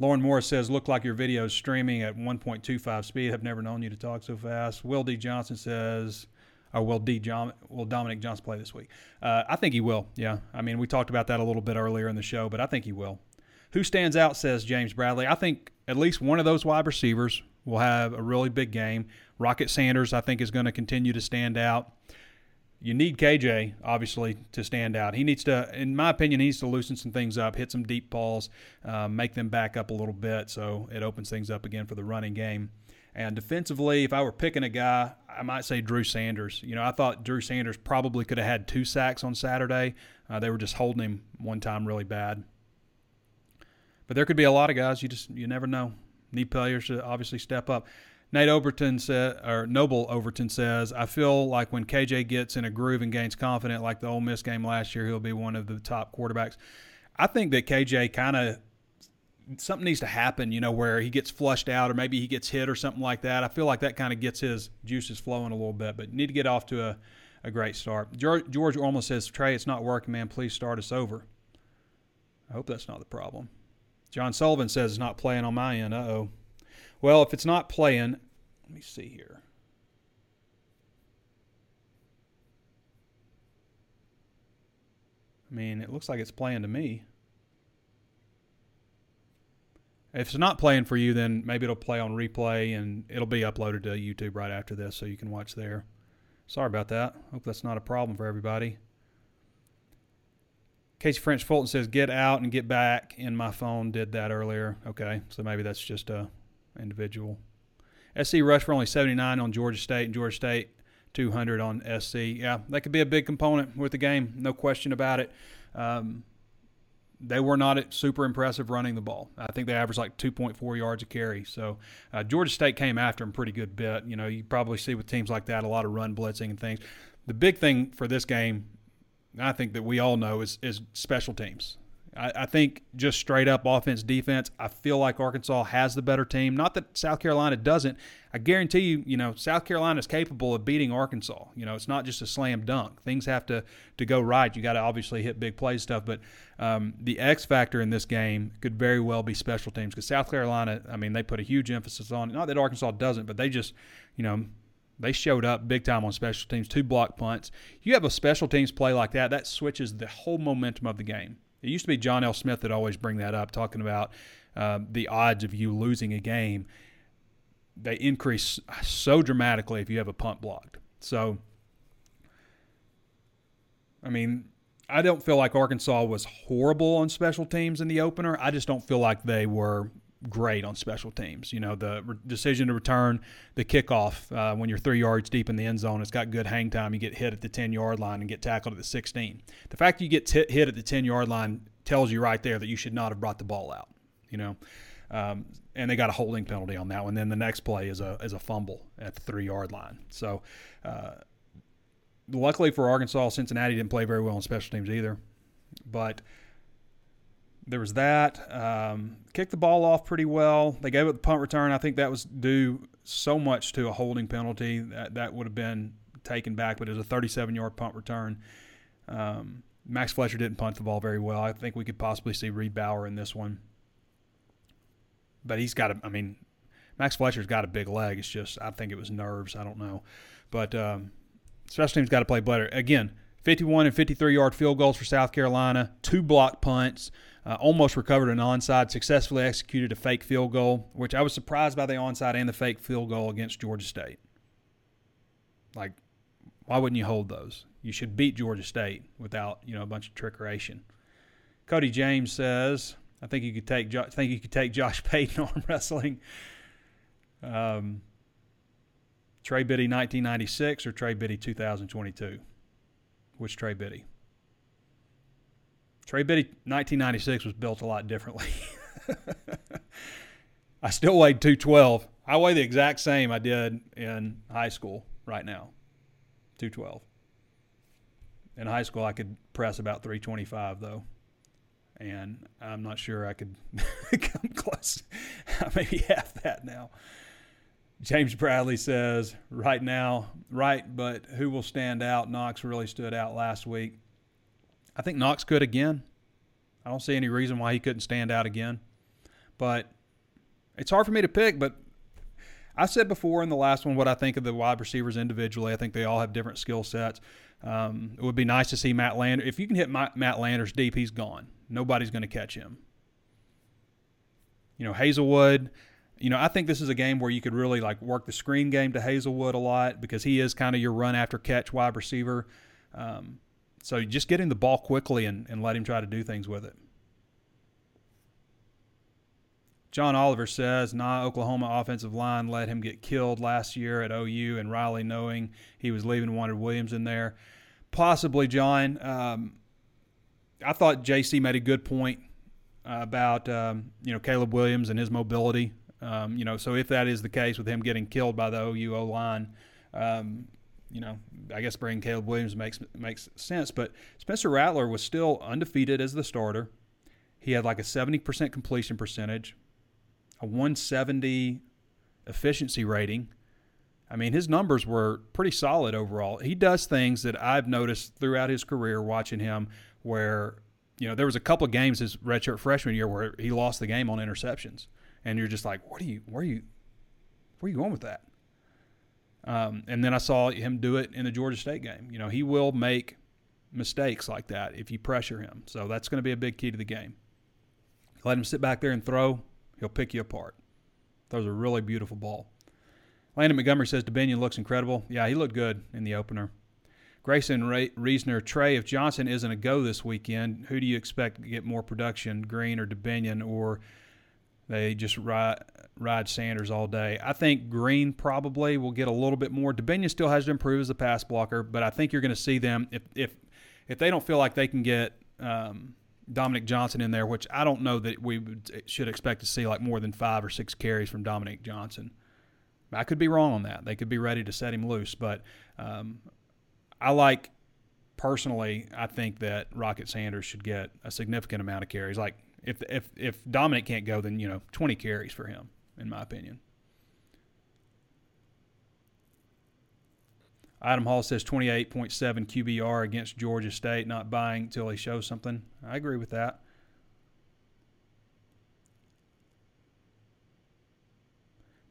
Lauren Moore says, "Look like your video is streaming at 1.25 speed. I've never known you to talk so fast." Will D. Johnson says, "Or will D. John will Dominique Johnson play this week?" Uh, I think he will. Yeah, I mean we talked about that a little bit earlier in the show, but I think he will. Who stands out? Says James Bradley. I think at least one of those wide receivers will have a really big game. Rocket Sanders, I think, is going to continue to stand out you need KJ obviously to stand out. He needs to, in my opinion, he needs to loosen some things up, hit some deep balls, uh, make them back up a little bit, so it opens things up again for the running game. And defensively, if I were picking a guy, I might say Drew Sanders. You know, I thought Drew Sanders probably could have had two sacks on Saturday. Uh, they were just holding him one time really bad. But there could be a lot of guys you just you never know. Need players to obviously step up. Nate Overton said, or Noble Overton says, I feel like when KJ gets in a groove and gains confidence, like the Ole Miss game last year, he'll be one of the top quarterbacks. I think that KJ kind of something needs to happen, you know, where he gets flushed out or maybe he gets hit or something like that. I feel like that kind of gets his juices flowing a little bit, but need to get off to a, a great start. George, George says, Trey, it's not working, man. Please start us over. I hope that's not the problem. John Sullivan says it's not playing on my end. Uh oh. Well, if it's not playing, let me see here. I mean, it looks like it's playing to me. If it's not playing for you, then maybe it'll play on replay and it'll be uploaded to YouTube right after this so you can watch there. Sorry about that. Hope that's not a problem for everybody. Casey French Fulton says, get out and get back. And my phone did that earlier. Okay, so maybe that's just a individual. SC rushed for only 79 on Georgia State, and Georgia State 200 on SC. Yeah, that could be a big component with the game, no question about it. Um, they were not super impressive running the ball. I think they averaged like 2.4 yards a carry. So uh, Georgia State came after them pretty good bit. You know, you probably see with teams like that a lot of run blitzing and things. The big thing for this game, I think that we all know, is is special teams. I, I, think just straight up offense, defense, I feel like Arkansas has the better team. Not that South Carolina doesn't. I guarantee you, you know, South Carolina is capable of beating Arkansas. You know, it's not just a slam dunk. Things have to, to go right. You got to obviously hit big play stuff. But um, the X factor in this game could very well be special teams because South Carolina, I mean, they put a huge emphasis on it. Not that Arkansas doesn't, but they just, you know, they showed up big time on special teams, two block punts. You have a special teams play like that, that switches the whole momentum of the game. It used to be John L. Smith that always bring that up, talking about uh, the odds of you losing a game. They increase so dramatically if you have a punt blocked. So, I mean, I don't feel like Arkansas was horrible on special teams in the opener. I just don't feel like they were great on special teams. You know, the re- decision to return the kickoff uh, when you're three yards deep in the end zone, it's got good hang time. You get hit at the 10 yard line and get tackled at the 16. The fact that you get t- hit at the 10 yard line tells you right there that you should not have brought the ball out. You know, um, and they got a holding penalty on that one. Then the next play is a is a fumble at the three yard line. So. Uh, luckily for Arkansas, Cincinnati didn't play very well on special teams either. But there was that. Um, kicked the ball off pretty well. They gave it the punt return. I think that was due so much to a holding penalty that that would have been taken back, but it was a 37 yard punt return. Um, Max Fletcher didn't punt the ball very well. I think we could possibly see Reid Bauer in this one. But he's got a, I mean, Max Fletcher's got a big leg. It's just, I think it was nerves. I don't know. But um, special teams got to play better. Again, 51 and 53 yard field goals for South Carolina, two block punts, uh, almost recovered an onside, successfully executed a fake field goal, which I was surprised by the onside and the fake field goal against Georgia State. Like, why wouldn't you hold those? You should beat Georgia State without you know a bunch of trickeration. Cody James says, "I think you could take I think you could take Josh Payton arm wrestling." Um, Trey Biddy 1996 or Trey Biddy 2022? Which Trey Biddy? Trey Biddy 1996 was built a lot differently. I still weighed 212. I weigh the exact same I did in high school right now. 212. In high school, I could press about 325 though. And I'm not sure I could come close. Maybe half that now. James Bradley says, right now, right, but who will stand out? Knox really stood out last week. I think Knox could again. I don't see any reason why he couldn't stand out again. But it's hard for me to pick, but I said before in the last one what I think of the wide receivers individually. I think they all have different skill sets. Um, it would be nice to see Matt Lander. If you can hit Matt Landers deep, he's gone. Nobody's going to catch him. You know, Haselwood, you know, I think this is a game where you could really like work the screen game to Haselwood a lot because he is kind of your run after catch wide receiver. Um, so just get him the ball quickly and, and let him try to do things with it. John Oliver says, nah, Oklahoma offensive line let him get killed last year at OU, and Riley, knowing he was leaving, wanted Williams in there. Possibly, John. Um, I thought JC made a good point about um, you know Caleb Williams and his mobility. Um, you know, so if that is the case with him getting killed by the OU O line, um, you know, I guess bringing Caleb Williams makes makes sense. But Spencer Rattler was still undefeated as the starter. He had like a 70% completion percentage, a 170 efficiency rating. I mean, his numbers were pretty solid overall. He does things that I've noticed throughout his career watching him where, you know, there was a couple of games his redshirt freshman year where he lost the game on interceptions and you're just like, what are you, where are you, where are you going with that? Um, and then I saw him do it in the Georgia State game. You know, he will make mistakes like that if you pressure him. So that's going to be a big key to the game. Let him sit back there and throw, he'll pick you apart. That was a really beautiful ball. Landon Montgomery says Dubinion looks incredible. Yeah, he looked good in the opener. Grayson Reasoner, Trey, if Johnson isn't a go this weekend, who do you expect to get more production, Green or Dubinion, or they just ride ride Sanders all day. I think Green probably will get a little bit more. Dubinion still has to improve as a pass blocker, but I think you're going to see them if if if they don't feel like they can get um, Dominique Johnson in there, which I don't know that we would, should expect to see like more than five or six carries from Dominique Johnson. I could be wrong on that. They could be ready to set him loose, but um, I like personally. I think that Rocket Sanders should get a significant amount of carries, like if if if Dominique can't go, then you know 20 carries for him, in my opinion. Adam Hall says 28.7 QBR against Georgia State, not buying until he shows something. I agree with that.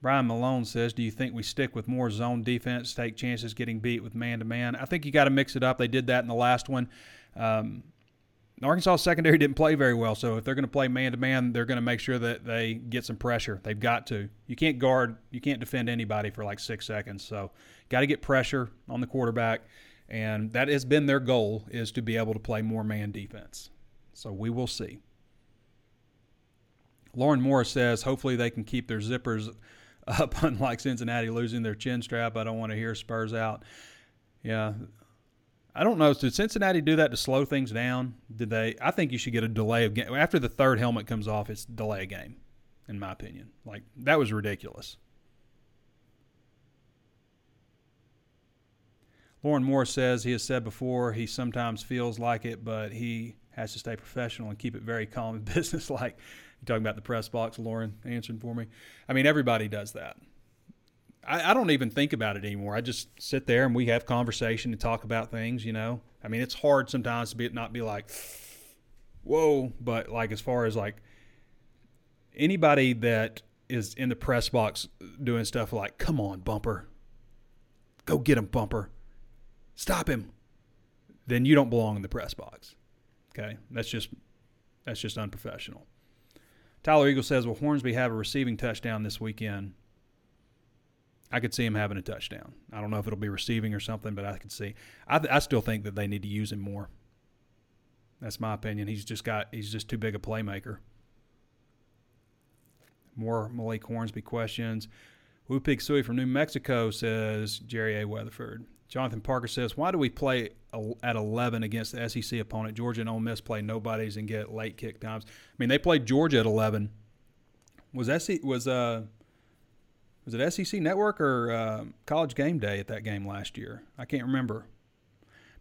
Brian Malone says, Do you think we stick with more zone defense, take chances getting beat with man to man? I think you got to mix it up. They did that in the last one. Um, Arkansas secondary didn't play very well, so if they're going to play man to man, they're going to make sure that they get some pressure. They've got to. You can't guard, you can't defend anybody for like six seconds. So, got to get pressure on the quarterback, and that has been their goal is to be able to play more man defense. So we will see. Lauren Morris says, hopefully they can keep their zippers up, unlike Cincinnati losing their chin strap. I don't want to hear Spurs out. Yeah. I don't know. Did Cincinnati do that to slow things down? Did they? I think you should get a delay of game. After the third helmet comes off, it's delay a game, in my opinion. Like, that was ridiculous. Lauren Moore says he has said before he sometimes feels like it, but he has to stay professional and keep it very calm and businesslike. You talking about the press box, Lauren answering for me? I mean, everybody does that. I, I, don't even think about it anymore. I just sit there and we have conversation and talk about things. You know, I mean, it's hard sometimes to be not be like, whoa, but like as far as like anybody that is in the press box doing stuff like, come on, bumper, go get him, bumper stop him, then you don't belong in the press box. Okay, that's just that's just unprofessional. Tyler Eagle says, "Will Hornsby have a receiving touchdown this weekend?" I could see him having a touchdown. I don't know if it'll be receiving or something, but I could see. I, I still think that they need to use him more. That's my opinion. He's just got he's just too big a playmaker. More Malik Hornsby questions. Wu Pig Sui from New Mexico says Jerry A. Weatherford. Jonathan Parker says, "Why do we play at 11 against the SEC opponent? Georgia and Ole Miss play nobodies and get late kick times. I mean, they played Georgia at 11. Was SEC was uh was it SEC Network or uh, College Game Day at that game last year? I can't remember.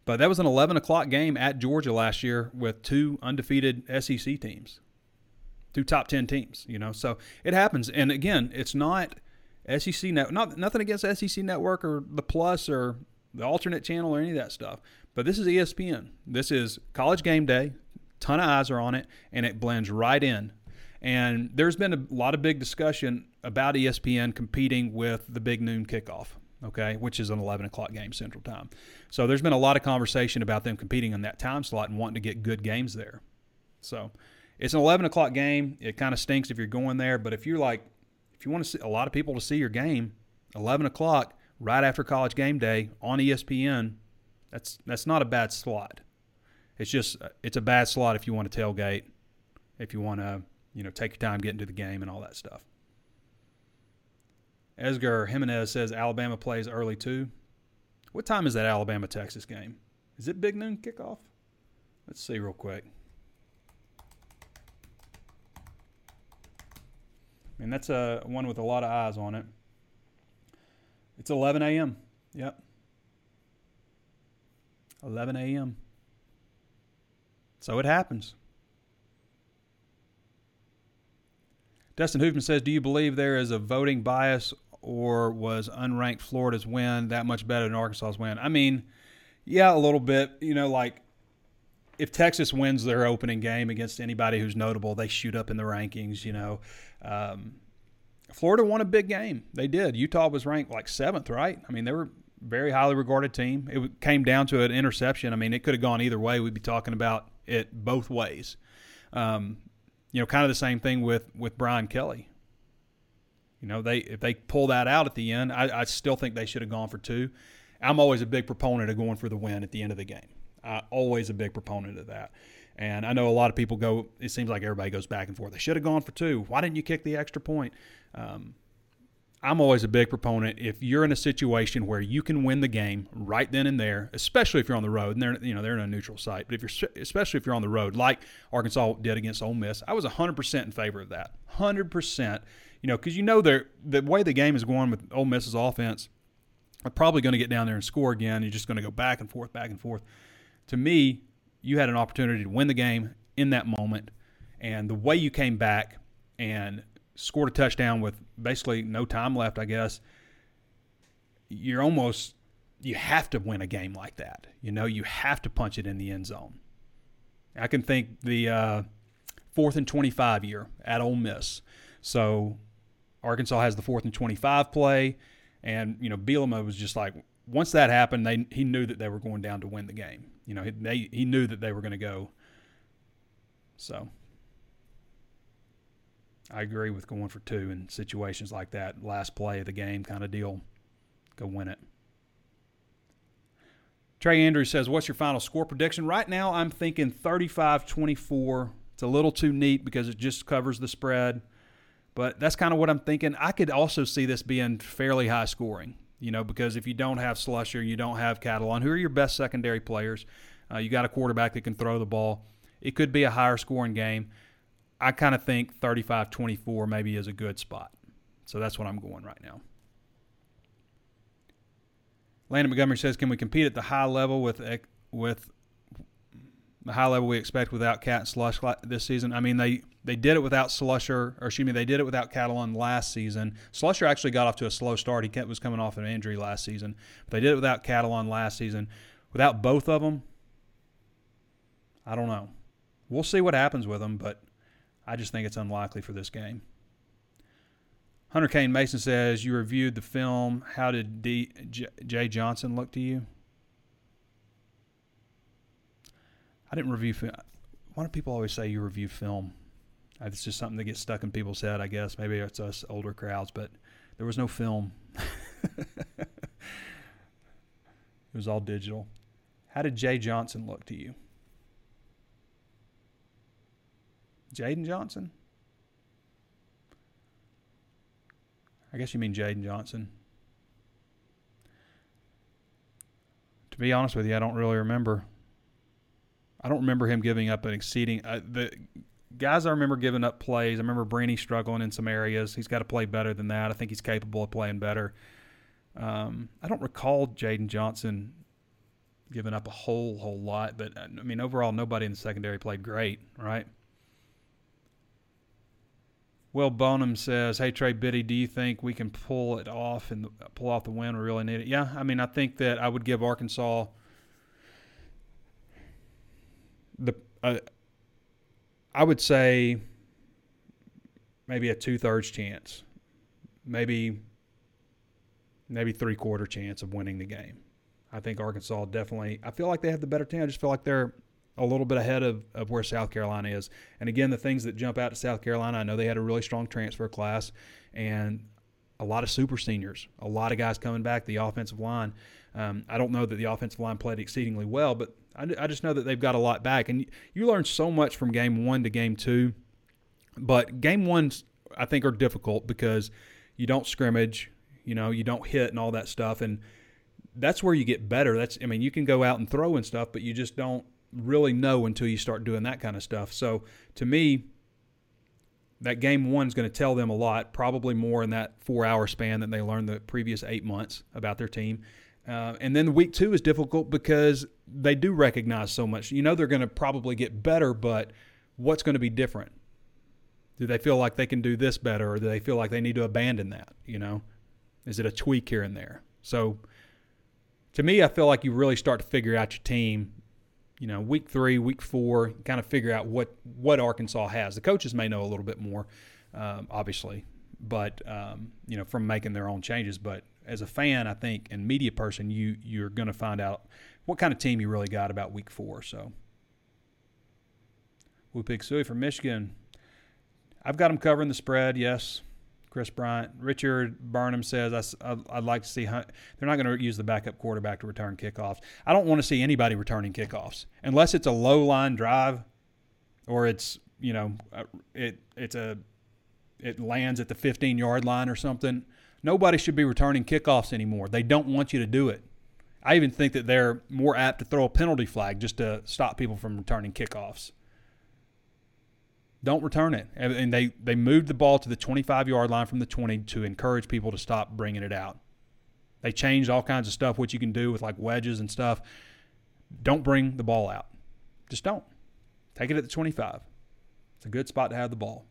But that was an 11 o'clock game at Georgia last year with two undefeated SEC teams, two top 10 teams. You know, so it happens. And again, it's not." SEC net, not nothing against SEC Network or the Plus or the alternate channel or any of that stuff. But this is ESPN. This is college game day. Ton of eyes are on it, and it blends right in. And there's been a lot of big discussion about ESPN competing with the big noon kickoff, okay, which is an 11 o'clock game Central Time. So there's been a lot of conversation about them competing in that time slot and wanting to get good games there. So it's an 11 o'clock game. It kind of stinks if you're going there, but if you're like, if you want to see a lot of people to see your game, 11 o'clock, right after college game day on ESPN, that's that's not a bad slot. It's just uh, it's a bad slot if you want to tailgate, if you want to you know take your time getting to the game and all that stuff. Edgar Jimenez says Alabama plays early too. What time is that Alabama Texas game? Is it big noon kickoff? Let's see real quick. I mean, that's a one with a lot of eyes on it. It's 11 a.m. Yep. 11 a.m. So it happens. Dustin Hoofman says, Do you believe there is a voting bias or was unranked Florida's win that much better than Arkansas's win? I mean, yeah, a little bit. You know, like if Texas wins their opening game against anybody who's notable, they shoot up in the rankings, you know. Um, Florida won a big game. They did. Utah was ranked like seventh, right? I mean, they were very highly regarded team. It came down to an interception. I mean, it could have gone either way. We'd be talking about it both ways. Um, you know, kind of the same thing with with Brian Kelly. You know, they if they pull that out at the end, I, I still think they should have gone for two. I'm always a big proponent of going for the win at the end of the game. I, always a big proponent of that. And I know a lot of people go. It seems like everybody goes back and forth. They should have gone for two. Why didn't you kick the extra point? Um, I'm always a big proponent. If you're in a situation where you can win the game right then and there, especially if you're on the road, and they're you know they're in a neutral site, but if you're especially if you're on the road, like Arkansas did against Ole Miss, I was 100% in favor of that. 100%. You know, because you know the the way the game is going with Ole Miss's offense, they're probably going to get down there and score again. You're just going to go back and forth, back and forth. To me, you had an opportunity to win the game in that moment, and the way you came back and scored a touchdown with basically no time left, I guess, you're almost you have to win a game like that. You know, you have to punch it in the end zone. I can think the uh, fourth and 25 year at Ole Miss. So Arkansas has the fourth and 25 play, and you know Bielema was just like once that happened, they he knew that they were going down to win the game. You know, they he knew that they were going to go. So I agree with going for two in situations like that, last play of the game kind of deal. Go win it. Trey Andrews says, What's your final score prediction? Right now, I'm thinking 35 24 It's a little too neat because it just covers the spread. But that's kind of what I'm thinking. I could also see this being fairly high scoring, you know, because if you don't have Slusher, you don't have Catalon, who are your best secondary players, uh, you got a quarterback that can throw the ball. It could be a higher scoring game. I kind of think 35 24 maybe is a good spot. So that's what I'm going right now. Landon Montgomery says, "Can we compete at the high level with with the high level we expect without Cat and Slush this season?" I mean, they they did it without Slusher, or excuse me, they did it without Catalon last season. Slusher actually got off to a slow start. He was coming off an injury last season, but they did it without Catalon last season. Without both of them, I don't know. We'll see what happens with them, but I just think it's unlikely for this game. Hunter Kane Mason says you reviewed the film. How did Jay Johnson look to you? I didn't review film. Why do people always say you review film? It's just something that gets stuck in people's head, I guess. Maybe it's us older crowds, but there was no film. it was all digital. How did Jay Johnson look to you? Jaden Johnson? I guess you mean Jaden Johnson. To be honest with you, I don't really remember. I don't remember him giving up an exceeding. Uh, the guys I remember giving up plays. I remember Brini struggling in some areas. He's got to play better than that. I think he's capable of playing better. Um, I don't recall Jaden Johnson giving up a whole whole lot, but uh, I mean overall, nobody in the secondary played great, right? Will Bonham says, "Hey Trey Biddy, do you think we can pull it off and pull off the win? We really need it." Yeah, I mean, I think that I would give Arkansas the. Uh, I would say maybe a two thirds chance, maybe maybe three quarter chance of winning the game. I think Arkansas definitely. I feel like they have the better team. I just feel like they're a little bit ahead of, of where South Carolina is. And again, the things that jump out to South Carolina, I know they had a really strong transfer class and a lot of super seniors, a lot of guys coming back. The offensive line, um, I don't know that the offensive line played exceedingly well, but I, I just know that they've got a lot back. And you, you learn so much from game one to game two. But game ones, I think, are difficult because you don't scrimmage, you know, you don't hit and all that stuff. And that's where you get better. That's, I mean, you can go out and throw and stuff, but you just don't really know until you start doing that kind of stuff. So to me, that game one is going to tell them a lot, probably more in that four hour span than they learned the previous eight months about their team. Uh, and then week two is difficult because they do recognize so much. You know, they're going to probably get better, but what's going to be different? Do they feel like they can do this better, or do they feel like they need to abandon that? You know, is it a tweak here and there? So, to me, I feel like you really start to figure out your team you know, week three, week four, kind of figure out what what Arkansas has. The coaches may know a little bit more, um, obviously, but um, you know, from making their own changes. But as a fan, I think, and media person, you you're going to find out what kind of team you really got about week four. So, Whoopig Sui from Michigan. I've got them covering the spread. Yes, Chris Bryant. Richard Burnham says, I, would like to see, they're not going to use the backup quarterback to return kickoffs. I don't want to see anybody returning kickoffs unless it's a low line drive or it's, you know, it it's a, it lands at the 15 yard line or something. Nobody should be returning kickoffs anymore. They don't want you to do it. I even think that they're more apt to throw a penalty flag just to stop people from returning kickoffs. Don't return it. And they, they moved the ball to the 25 yard line from the 20 to encourage people to stop bringing it out. They changed all kinds of stuff, what you can do with like wedges and stuff. Don't bring the ball out. Just don't. Take it at the 25. It's a good spot to have the ball.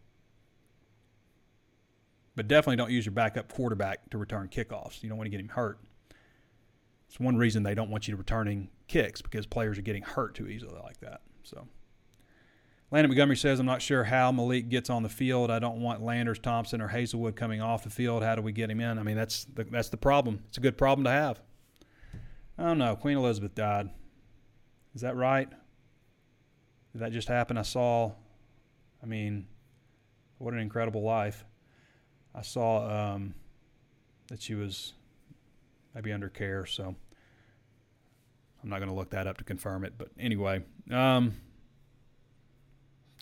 But definitely don't use your backup quarterback to return kickoffs. You don't want to get him hurt. It's one reason they don't want you returning kicks because players are getting hurt too easily like that. So. Landon Montgomery says, I'm not sure how Malik gets on the field. I don't want Landers, Thompson, or Haselwood coming off the field. How do we get him in? I mean, that's the, that's the problem. It's a good problem to have. I don't know. Queen Elizabeth died. Is that right? Did that just happen? I saw, I mean, what an incredible life. I saw um, that she was maybe under care, so I'm not going to look that up to confirm it. But anyway, um,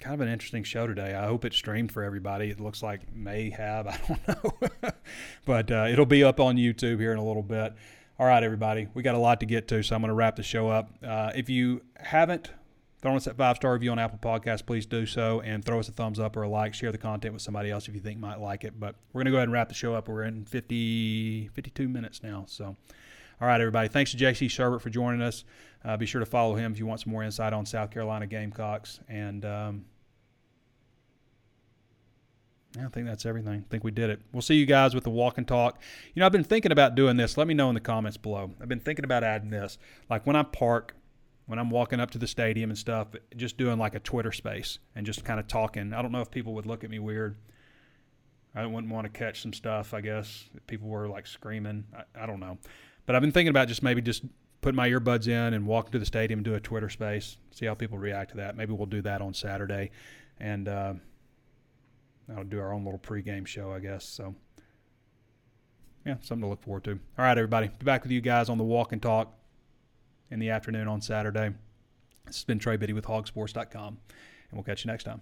kind of an interesting show today. I hope it streamed for everybody. It looks like may have. I don't know, but uh, it'll be up on YouTube here in a little bit. All right, everybody, we got a lot to get to, so I'm going to wrap the show up. Uh, if you haven't thrown us that five star review on Apple Podcasts, please do so and throw us a thumbs up or a like. Share the content with somebody else if you think might like it. But we're going to go ahead and wrap the show up. We're in 50, 52 minutes now. So, all right, everybody. Thanks to JC Shurburtt for joining us. Uh, be sure to follow him if you want some more insight on South Carolina Gamecocks. And um, I think that's everything. I think we did it. We'll see you guys with the walk and talk. You know, I've been thinking about doing this. Let me know in the comments below. I've been thinking about adding this. Like when I park when I'm walking up to the stadium and stuff, just doing like a Twitter space and just kind of talking. I don't know if people would look at me weird. I wouldn't want to catch some stuff, I guess. People were like screaming. I, I, don't know. But I've been thinking about just maybe just putting my earbuds in and walking to the stadium and do a Twitter space, see how people react to that. Maybe we'll do that on Saturday. And uh, I'll do our own little pregame show, I guess. So, yeah, something to look forward to. All right, everybody. Be back with you guys on the walk and talk in the afternoon on Saturday. This has been Trey Biddy with hawgsports.com, and we'll catch you next time.